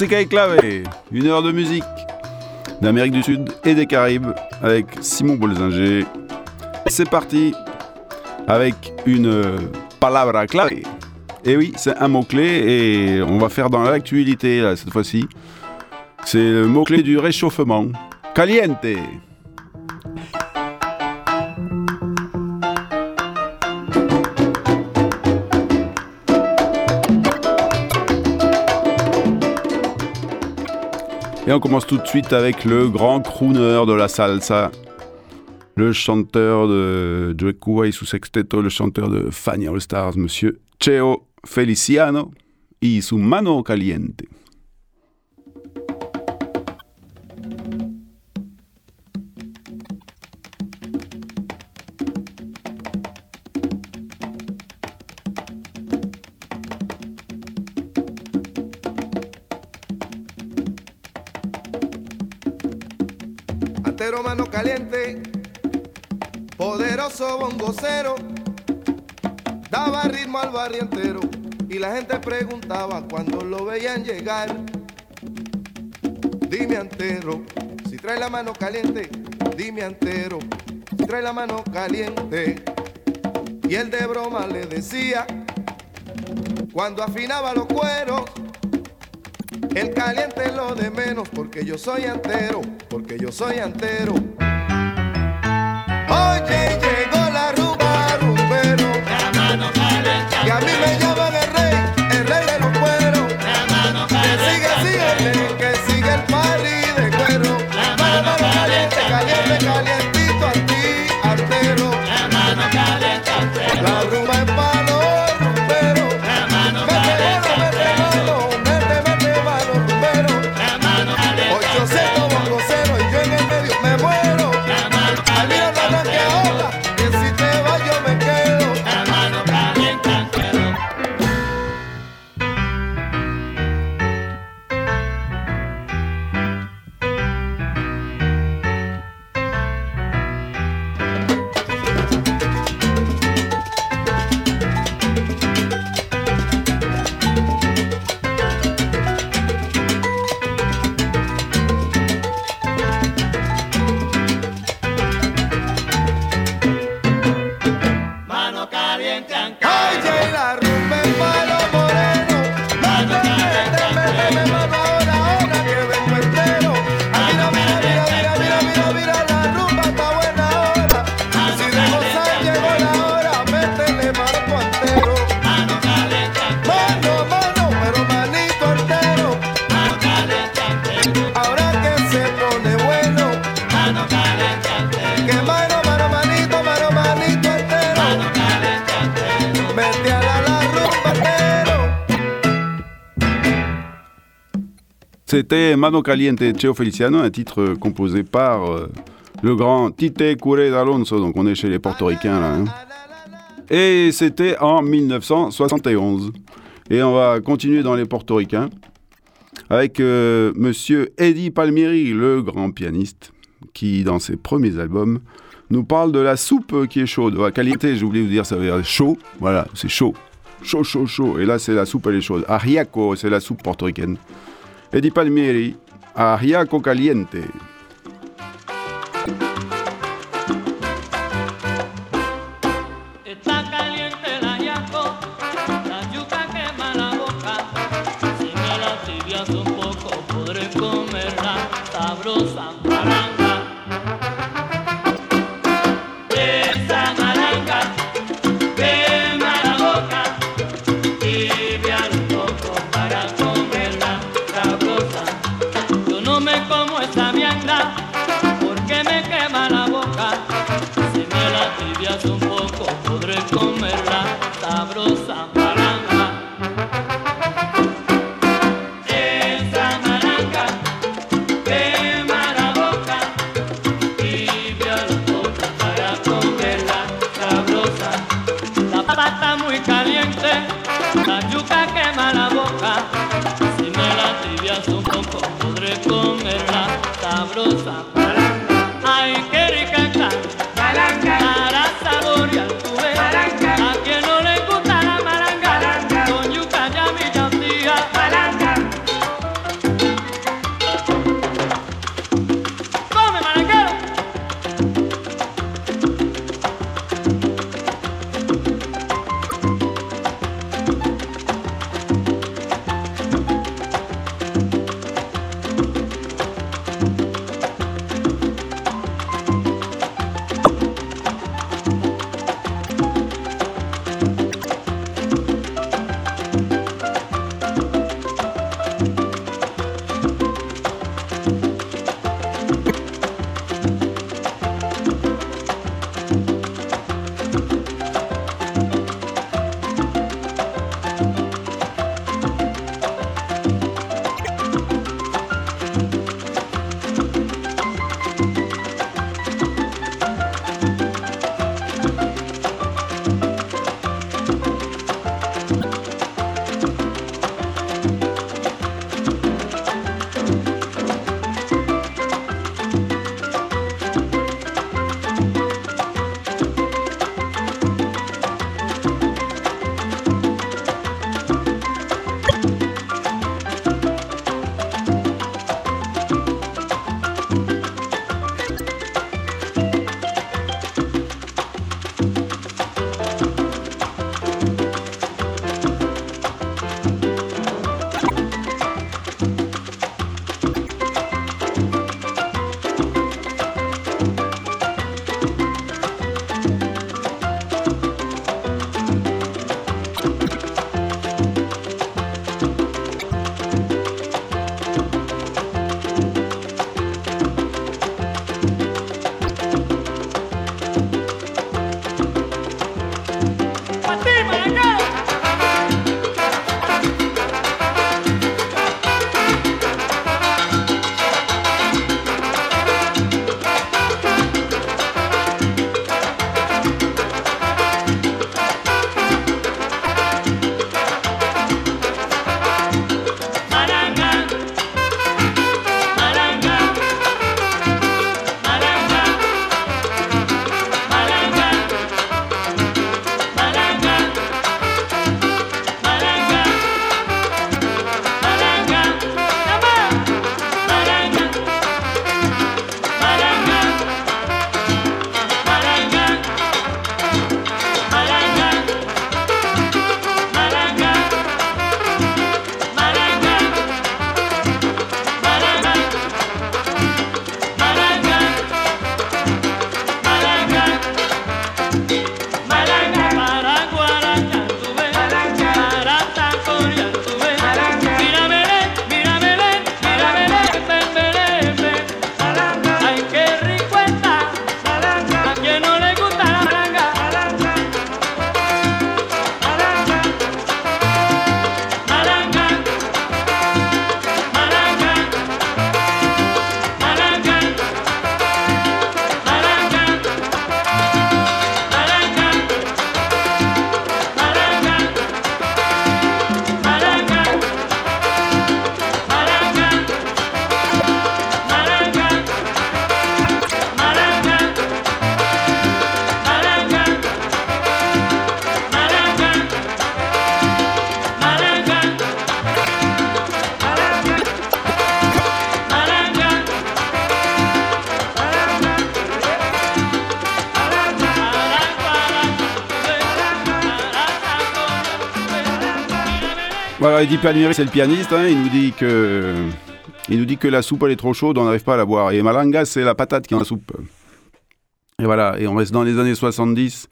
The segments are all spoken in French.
Musica clave, une heure de musique d'Amérique du Sud et des Caraïbes avec Simon Bolzinger. C'est parti avec une palabra clave. Et oui, c'est un mot-clé et on va faire dans l'actualité cette fois-ci. C'est le mot-clé du réchauffement. Caliente Et on commence tout de suite avec le grand crooner de la salsa, le chanteur de Joe Cuba sous sexteto, le chanteur de Fanny All Stars, monsieur Cheo Feliciano y su mano caliente. Veían llegar. Dime antero, si trae la mano caliente, dime antero, si trae la mano caliente. Y él de broma le decía, cuando afinaba los cueros, el caliente es lo de menos, porque yo soy antero, porque yo soy antero. Oye, llegó la rumba, rumbero. Y a mí me llaman C'était Mano Caliente Cheo Feliciano, un titre composé par euh, le grand Tite Cure d'Alonso, donc on est chez les portoricains là. hein. Et c'était en 1971. Et on va continuer dans les portoricains avec euh, monsieur Eddie Palmieri, le grand pianiste, qui dans ses premiers albums nous parle de la soupe qui est chaude. La qualité, j'ai oublié de vous dire, ça veut dire chaud. Voilà, c'est chaud. Chaud, chaud, chaud. Et là, c'est la soupe, elle est chaude. Ajiaco, c'est la soupe portoricaine. Eddie Palmieri, Ajiaco Caliente. Voilà, Eddie Palmieri, c'est le pianiste. hein, il nous dit que il nous dit que la soupe elle est trop chaude, on n'arrive pas à la boire. Et Malanga, c'est la patate qui est dans la soupe. Et voilà, et on reste dans les années 70.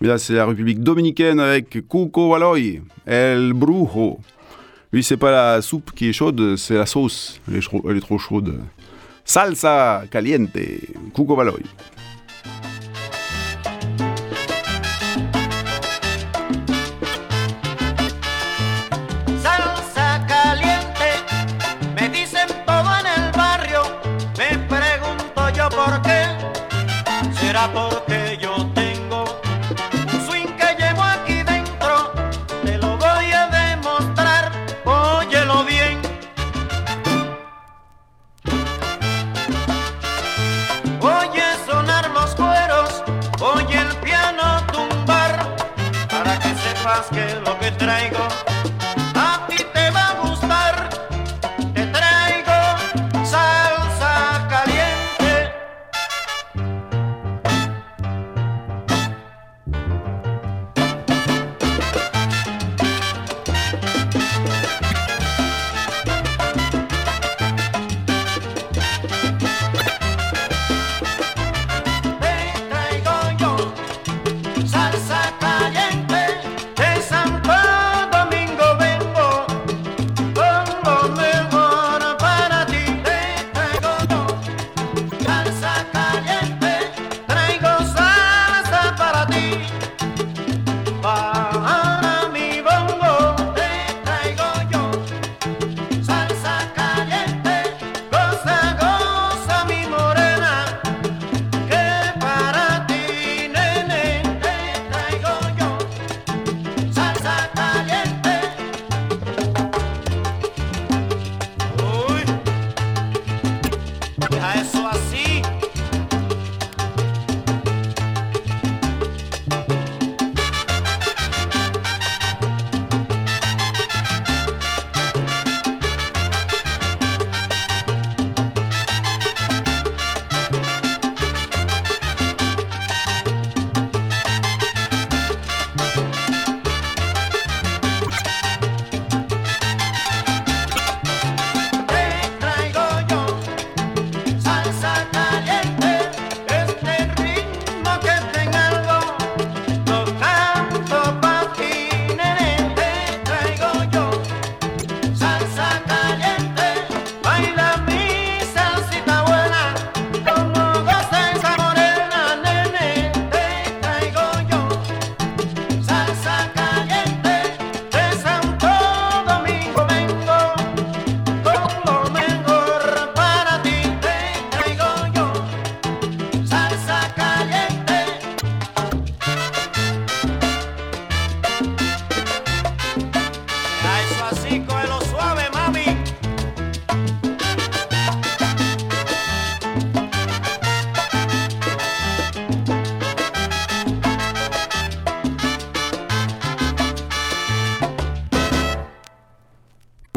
Mais là, c'est la République dominicaine avec Cuco Valoy, El Brujo. Lui, c'est pas la soupe qui est chaude, c'est la sauce. Elle est, elle est trop chaude. Salsa caliente, Cuco Valoy. Que lo que traigo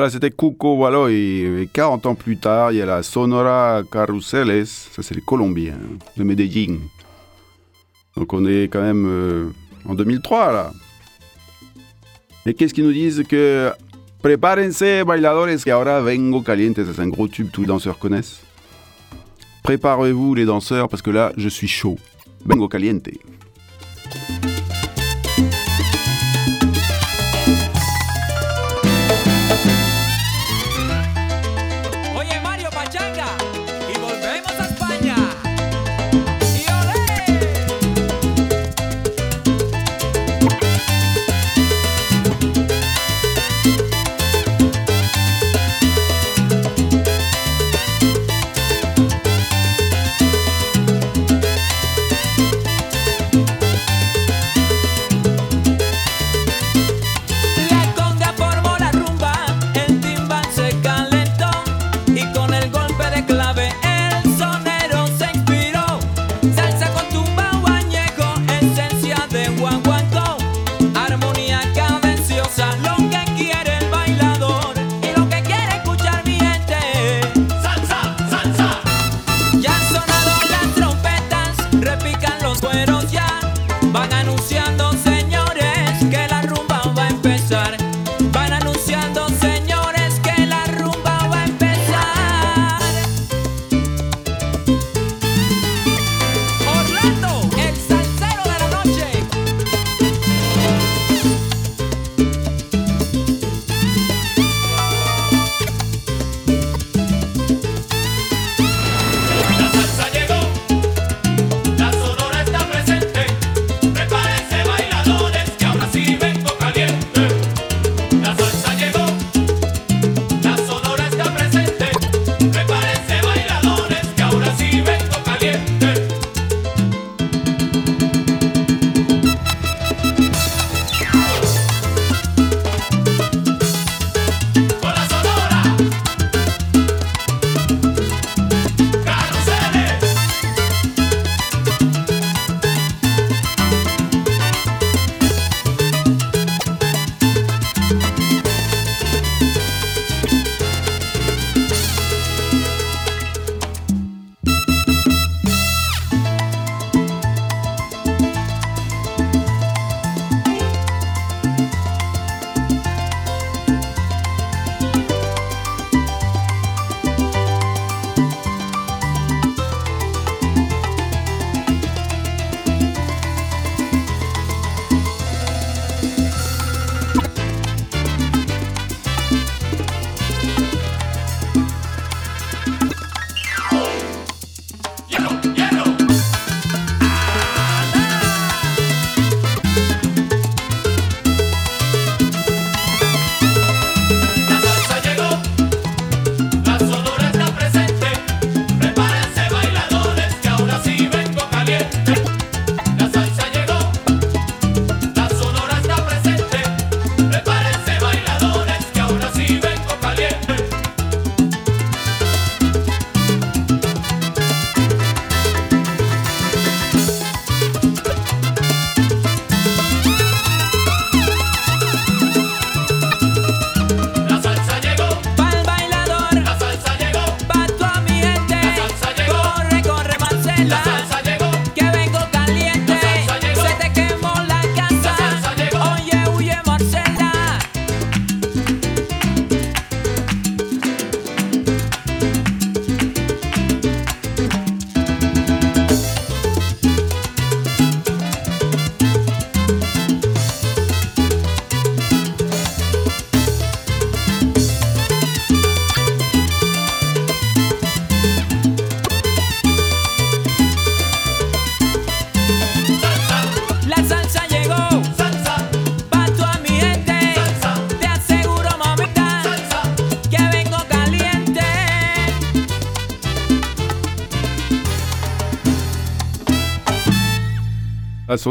C'était Cuco Valoy. Et 40 ans plus tard, il y a la Sonora Carruseles. Ça, c'est les Colombiens de Medellín. Donc, on est quand même euh, en 2003, là. Et qu'est-ce qu'ils nous disent que Prepárense, bailadores, que ahora vengo caliente. C'est un gros tube, tous les danseurs connaissent. Préparez-vous, les danseurs, parce que là, je suis chaud. Vengo caliente.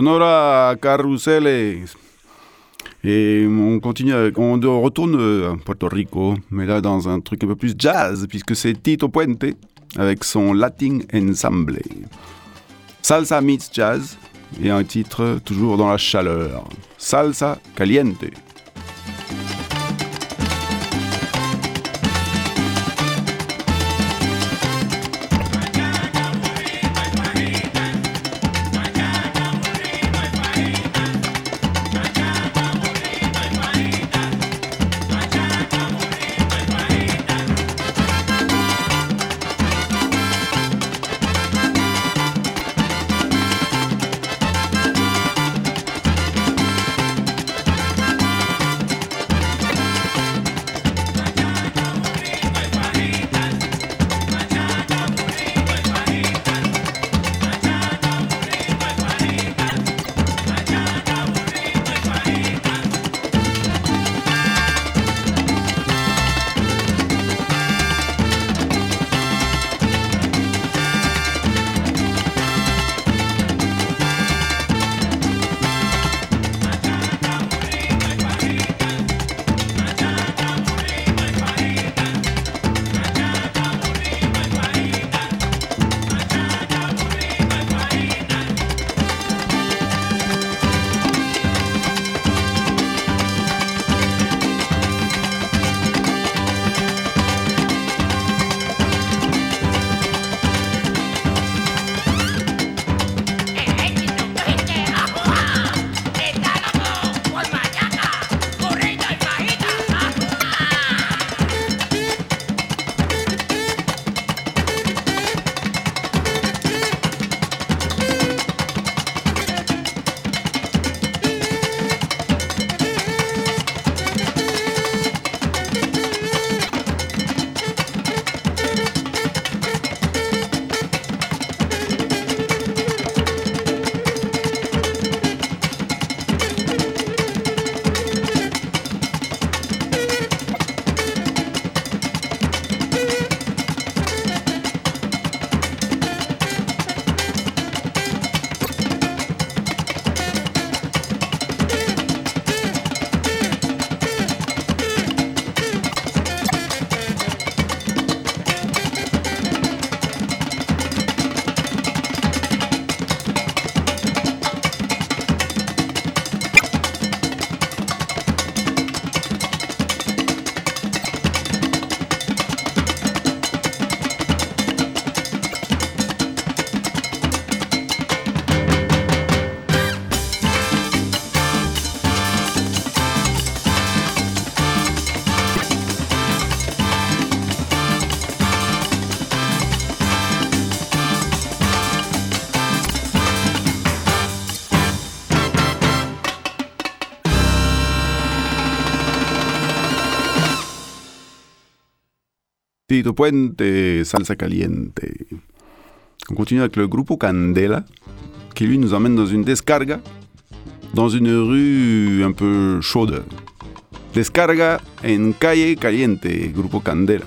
Sonora Carruseles. Et on continue, avec- on retourne euh, à Puerto Rico, mais là dans un truc un peu plus jazz, puisque c'est Tito Puente avec son Latin Ensemble. Salsa meets jazz et un titre toujours dans la chaleur. Salsa Caliente. Tito Puente, Salsa Caliente. On continue avec le Grupo Candela, qui lui nous emmène dans une descarga, dans une rue un peu chaude. Descarga en Calle Caliente, Grupo Candela.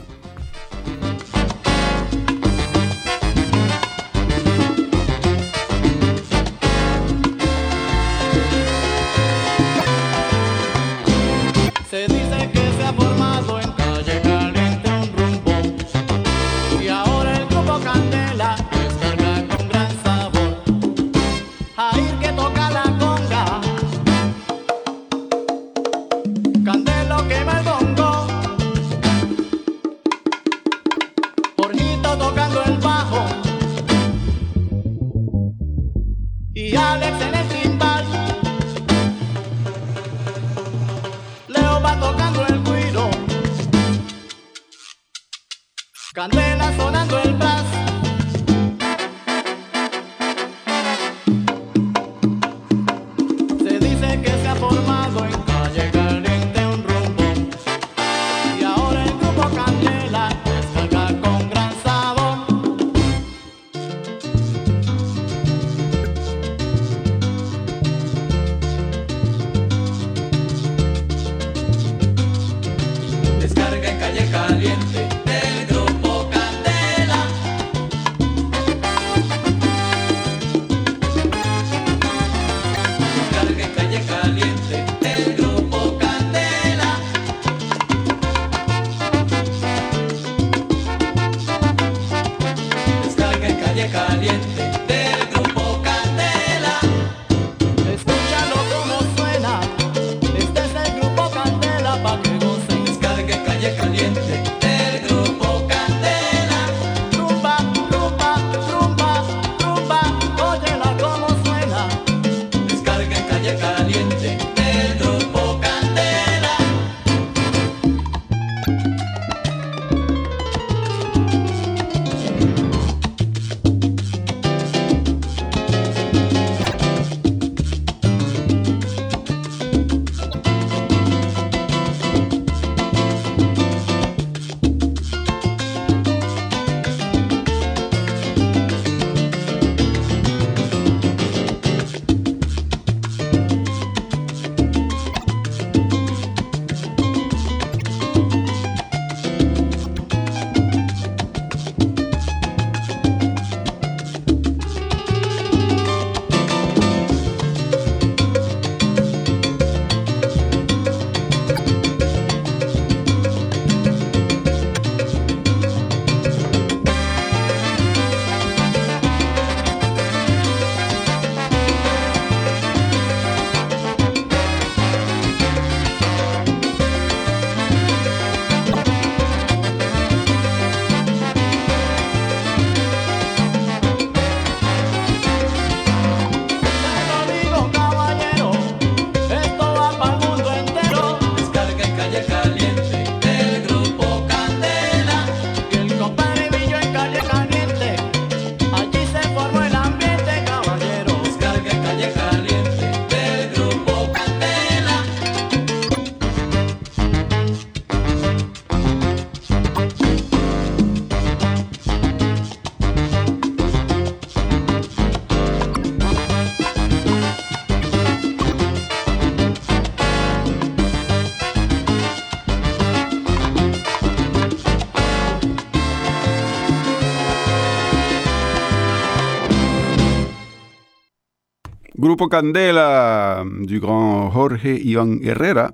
Grupo Candela du grand Jorge Ivan Herrera,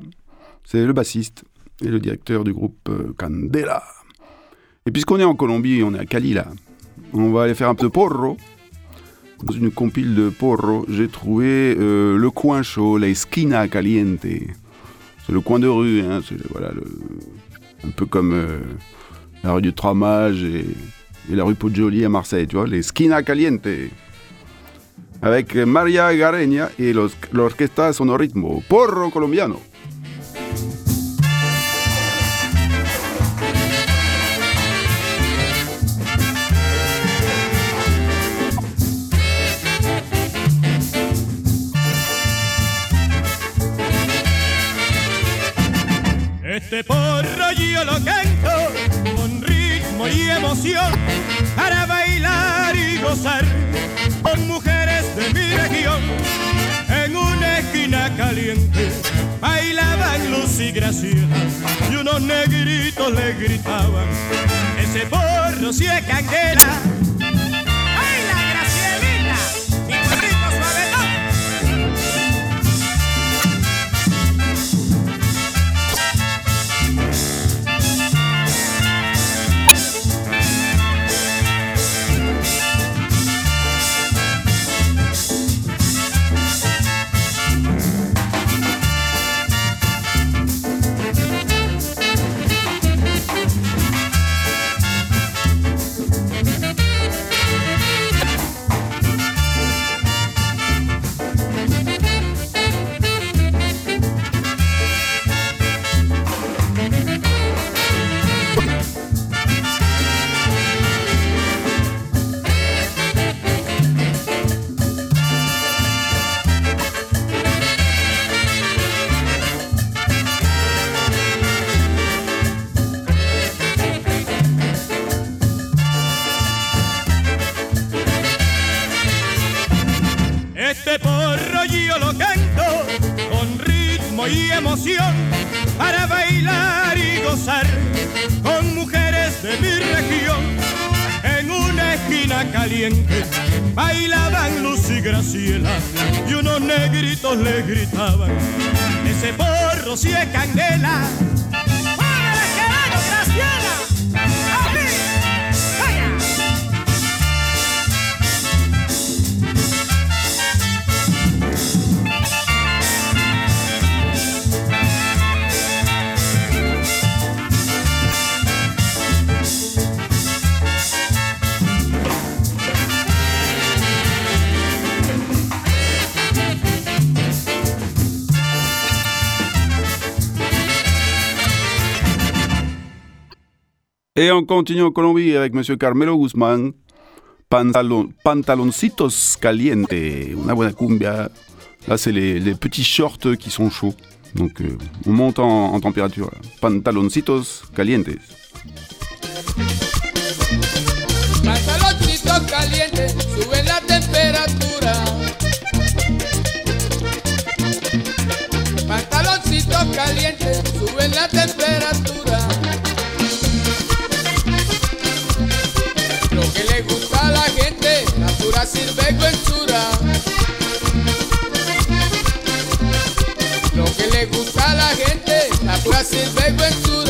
c'est le bassiste et le directeur du groupe euh, Candela. Et puisqu'on est en Colombie, on est à Cali là, on va aller faire un peu de porro. Dans une compile de porro, j'ai trouvé euh, le coin chaud, la esquina caliente. C'est le coin de rue, hein, c'est voilà, un peu comme euh, la rue du et, et la rue Poggioli à Marseille, tu vois, les esquina caliente. Avec Maria Gareña et los, l'orquesta Sonoritmo, porro colombiano. Este porro yo lo canto con ritmo y emoción para bailar y gozar con mujeres de mi región. En una esquina caliente bailaban Luz y Graciela y unos negritos le gritaban: Ese porro si es candela. Bailaban Luz y Graciela y unos negritos le gritaban: Ese porro si candela. Et on continue en Colombie avec Monsieur Carmelo Guzmán, Pantalon, Pantaloncitos Caliente, una buena cumbia. Là, c'est les, petits shorts qui sont chauds. Donc, euh, on monte en, température. Pantaloncitos Calientes. se veio em é sus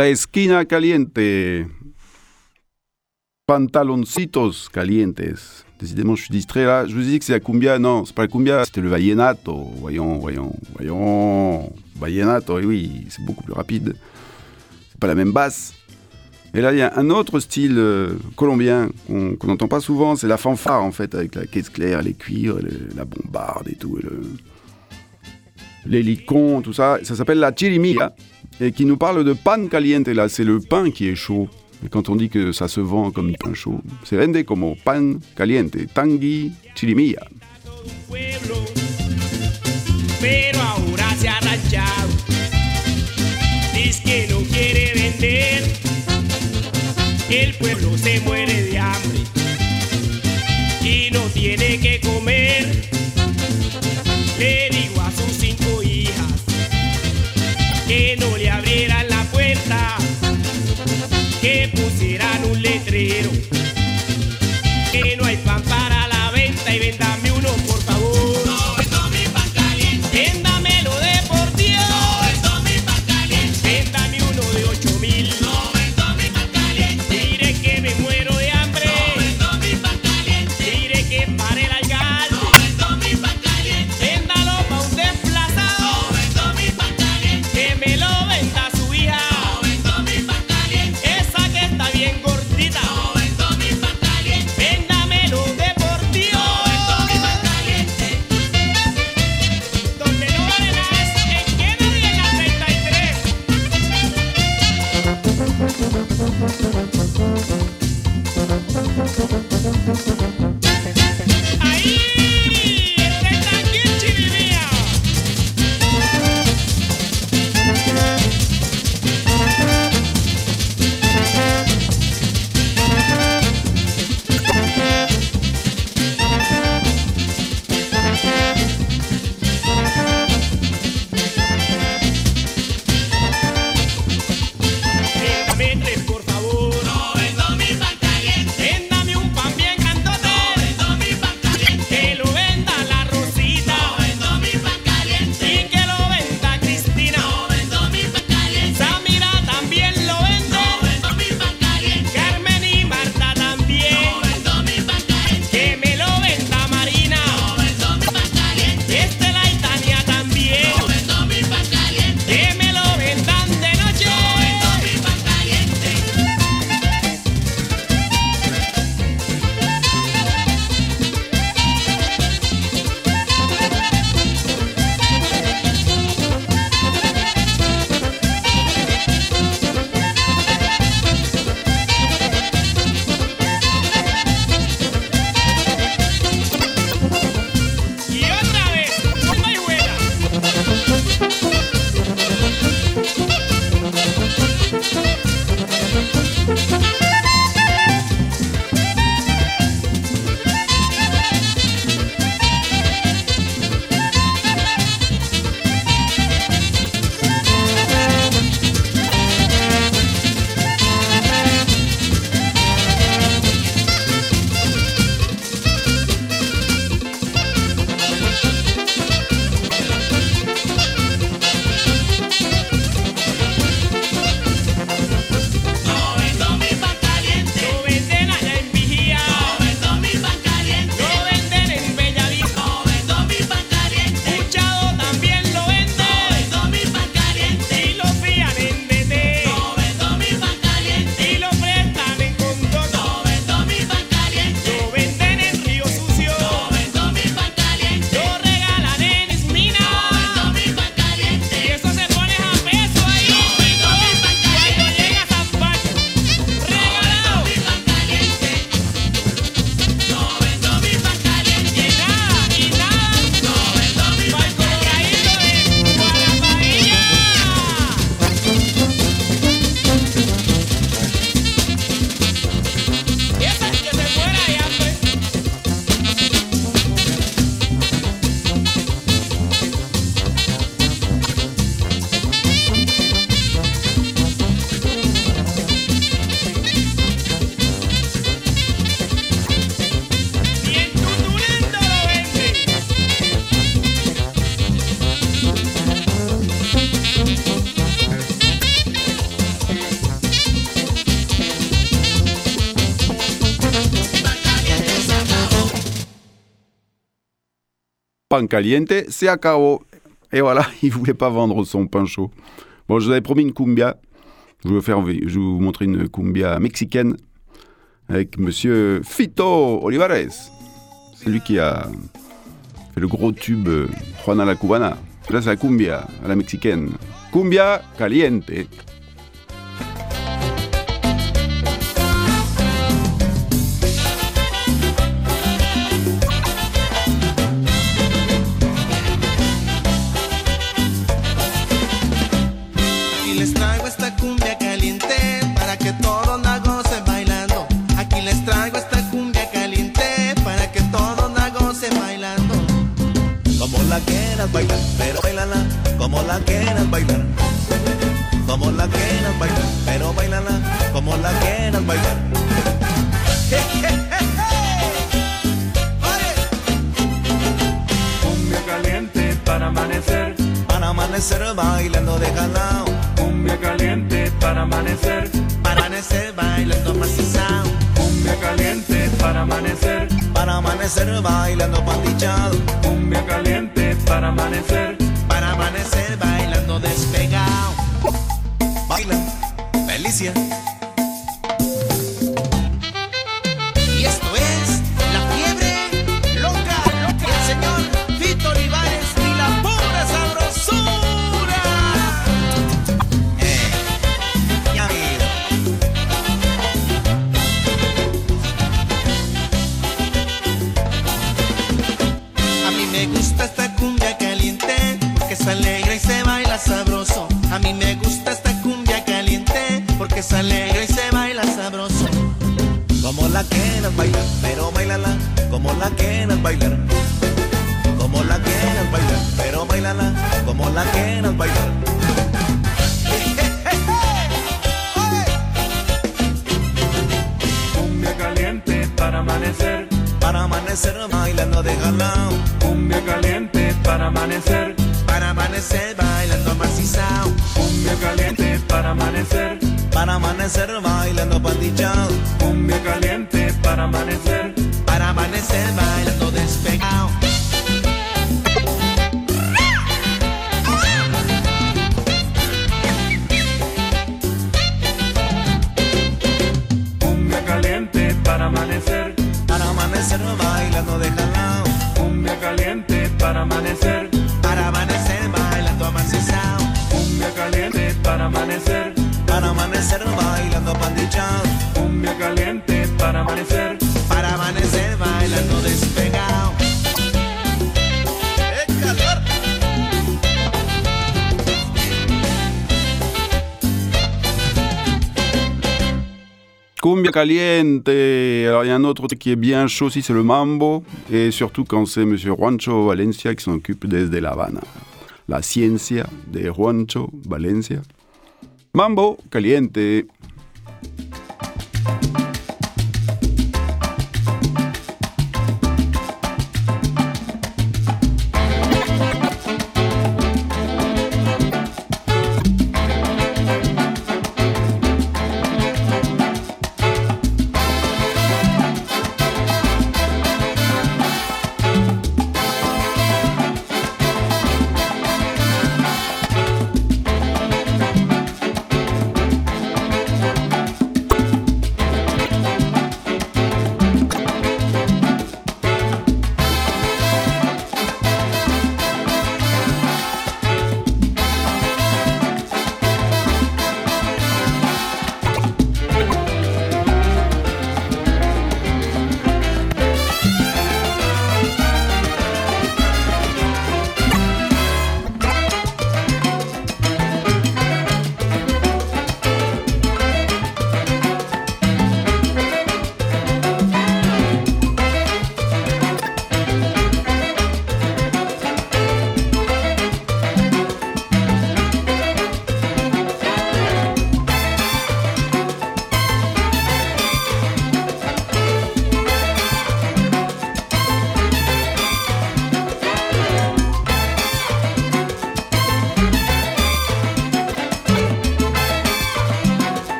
La esquina caliente. Pantaloncitos calientes. Décidément, je suis distrait là. Je vous dis que c'est la cumbia. Non, c'est pas la cumbia, c'était le vallenato. Voyons, voyons, voyons. Vallenato, et oui, c'est beaucoup plus rapide. C'est pas la même basse. Et là, il y a un autre style euh, colombien qu'on n'entend pas souvent, c'est la fanfare en fait, avec la caisse claire, les le- la bombarde et tout, l'hélicon, tout ça. Ça s'appelle la chirimia et qui nous parle de pan caliente. Là, c'est le pain qui est chaud. Et quand on dit que ça se vend comme pain chaud, c'est vende como pan caliente, muere de que pusieran un letrero caliente, c'est à KO. Et voilà, il voulait pas vendre son pain chaud. Bon, je vous avais promis une cumbia. Je vais, faire, je vais vous montrer une cumbia mexicaine avec monsieur Fito Olivares. C'est lui qui a fait le gros tube euh, Juana la Cubana. Là, c'est la cumbia à la mexicaine. Cumbia caliente. amanecer bailando pandilla. Cumbia caliente para amanecer. caliente. Alors il y a un autre qui est bien chaud aussi, c'est le mambo. Et surtout quand c'est Monsieur Juancho Valencia qui s'occupe desde La Habana. La ciencia de Juancho Valencia. Mambo caliente.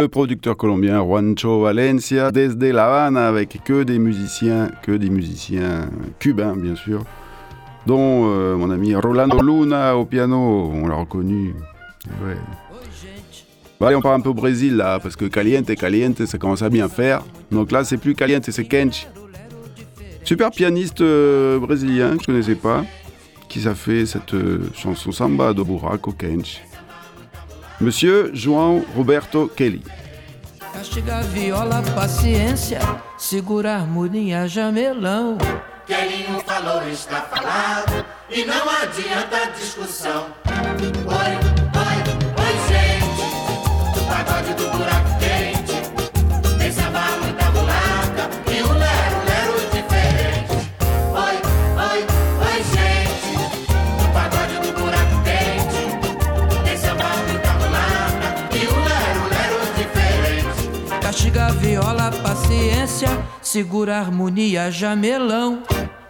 Le producteur colombien Juancho Valencia desde La Habana avec que des musiciens, que des musiciens cubains bien sûr, dont euh, mon ami Rolando Luna au piano, on l'a reconnu. Ouais. Bon, allez, on part un peu au Brésil là, parce que caliente, caliente, ça commence à bien faire. Donc là, c'est plus caliente, c'est Kench. Super pianiste euh, brésilien, que je connaissais pas, qui a fait cette euh, chanson samba do buraco Kench. Monsieur João Roberto Kelly. Castiga a viola, paciência, segura a harmonia, jamelão. Kelinho falou, está falado, e não adianta discussão. Oi, oi, oi, diferente. Castiga a viola, paciência, segura harmonia, jamelão.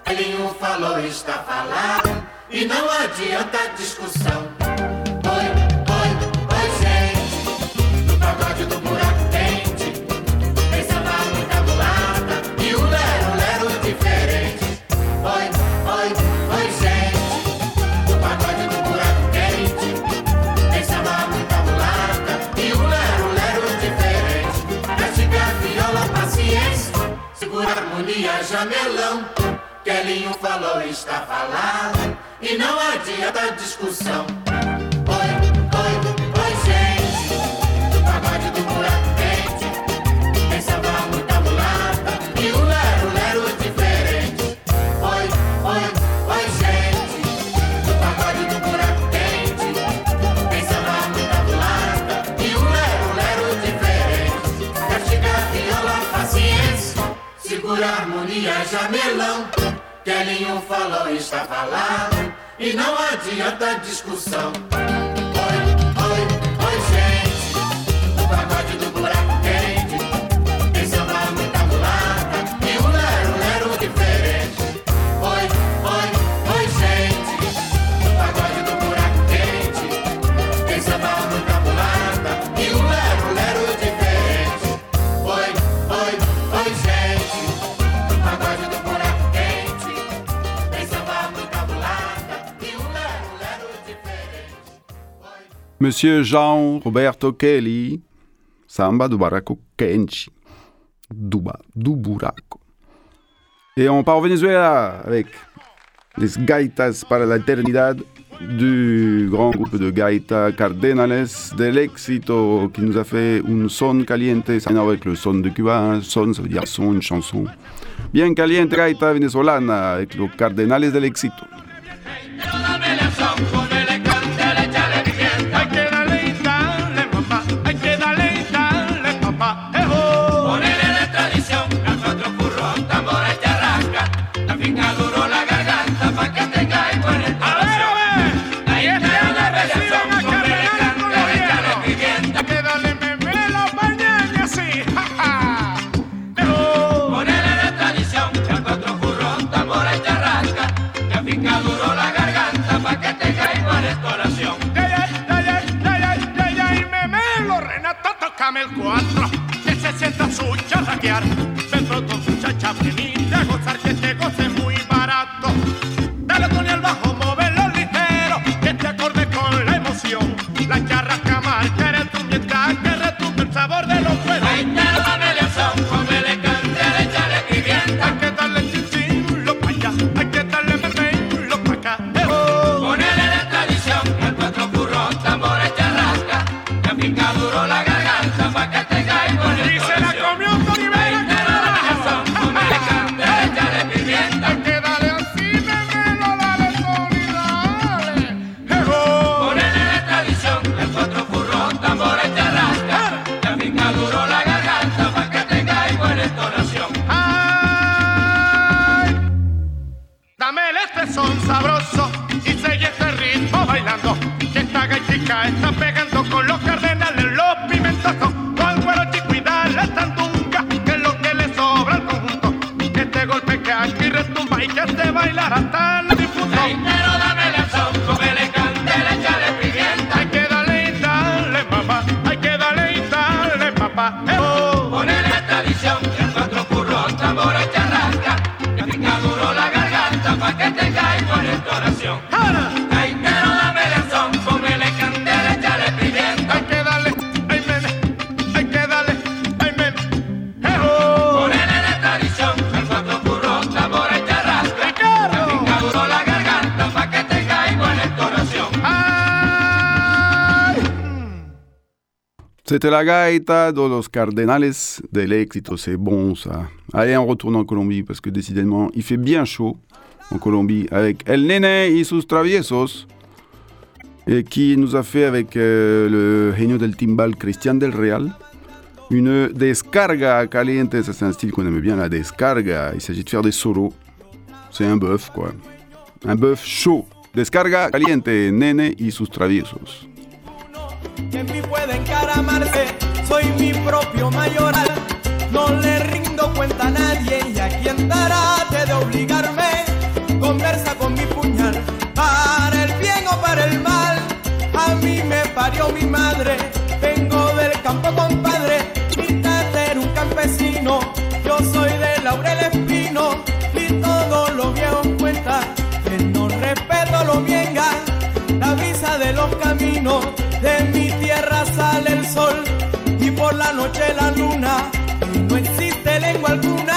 Kelinho falou, está falado, e não adianta discussão. Kelinho falou, está falado, e não adianta discussão. Oi, oi, oi, gente, do pagode do buraco quente, tem muita mulata e um lero-lero diferente. Oi, oi, oi, gente, do pagode do buraco quente, tem muita mulata e um lero-lero diferente. Castiga viola, paciência, segura a harmonia, jamelão. Kelinho falou, está falado, e não adianta discussão. Oi, oi, Monsieur Jean Roberto Kelly, samba do buraco quente. Duba, do buraco. Et on part au Venezuela avec les Gaitas para la Eternidad du grand groupe de Gaita Cardenales del Éxito qui nous a fait un son caliente, ça n'a avec le son de Cuba, hein. son ça veut dire son, une chanson. Bien caliente Gaita venezolana avec los Cardenales del Éxito. Su charraquear. Ven pronto, muchacha, venite a gozar que te goce C'était la gaita de los Cardenales del Éxito. C'est bon ça. Allez, on retourne en Colombie parce que décidément, il fait bien chaud en Colombie avec El Nene y sus Traviesos. Et qui nous a fait avec euh, le genio del timbal Christian del Real une descarga caliente. Ça, c'est un style qu'on aime bien, la descarga. Il s'agit de faire des solos. C'est un bœuf, quoi. Un bœuf chaud. Descarga caliente, Nene y sus Traviesos. Que en mí puede encaramarse. Y por la noche la luna. No existe lengua alguna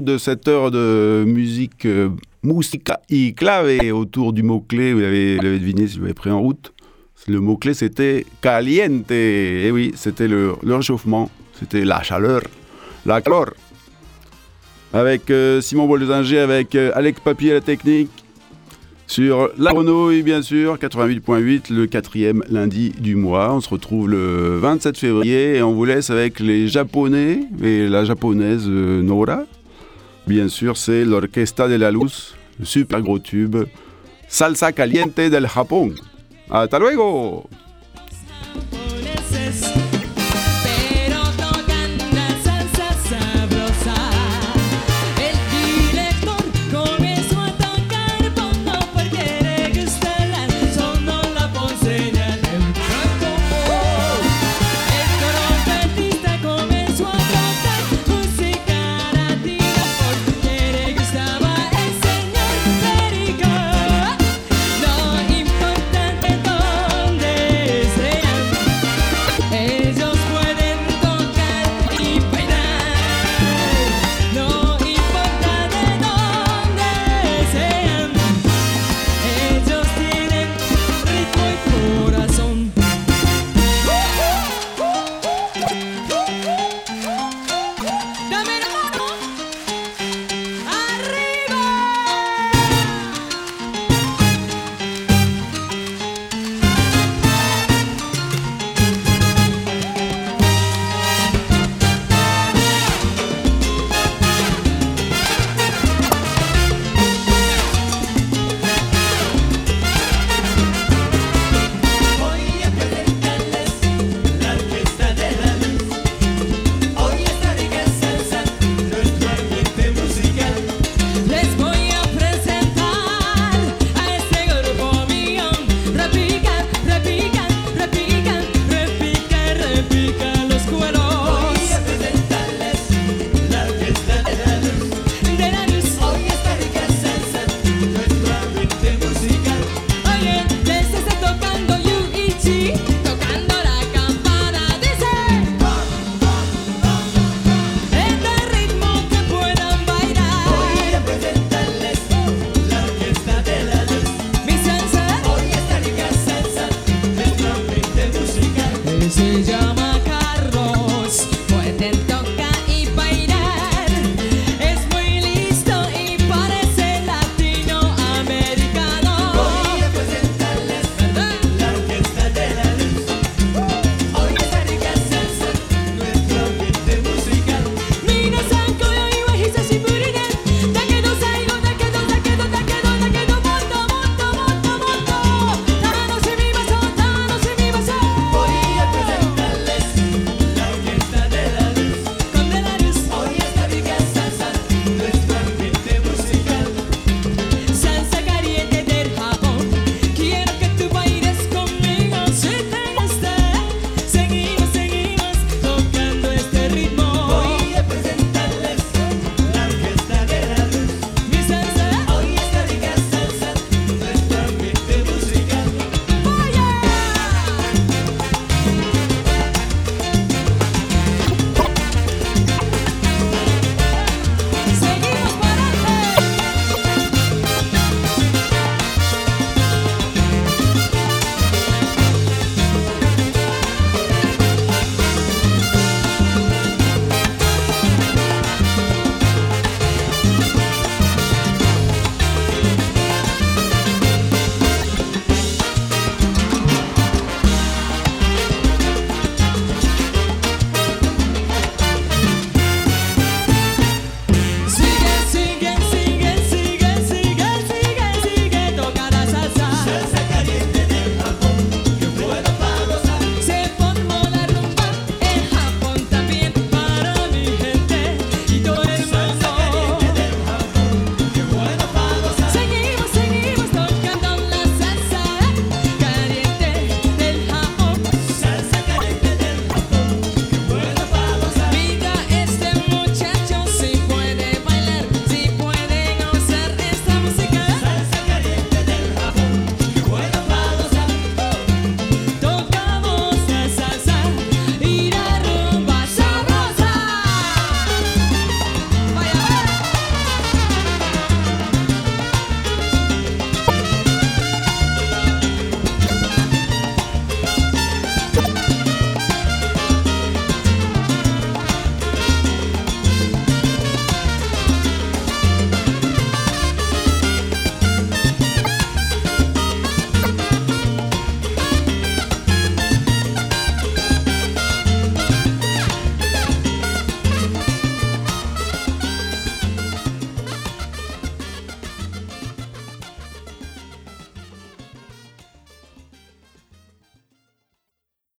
de cette heure de musique, euh, musica y clave autour du mot-clé. Vous l'avez deviné si vous l'avez pris en route. Le mot-clé, c'était caliente. Et oui, c'était le, le réchauffement, c'était la chaleur, la calor. Avec euh, Simon Bolzinger, avec euh, Alex Papier à la technique. Sur la grenouille, bien sûr, 88.8, le quatrième lundi du mois. On se retrouve le 27 février et on vous laisse avec les Japonais et la japonaise euh, Nora. Bien sûr, c'est l'Orquesta de la Luz, super gros tube Salsa Caliente del Japon. Hasta luego!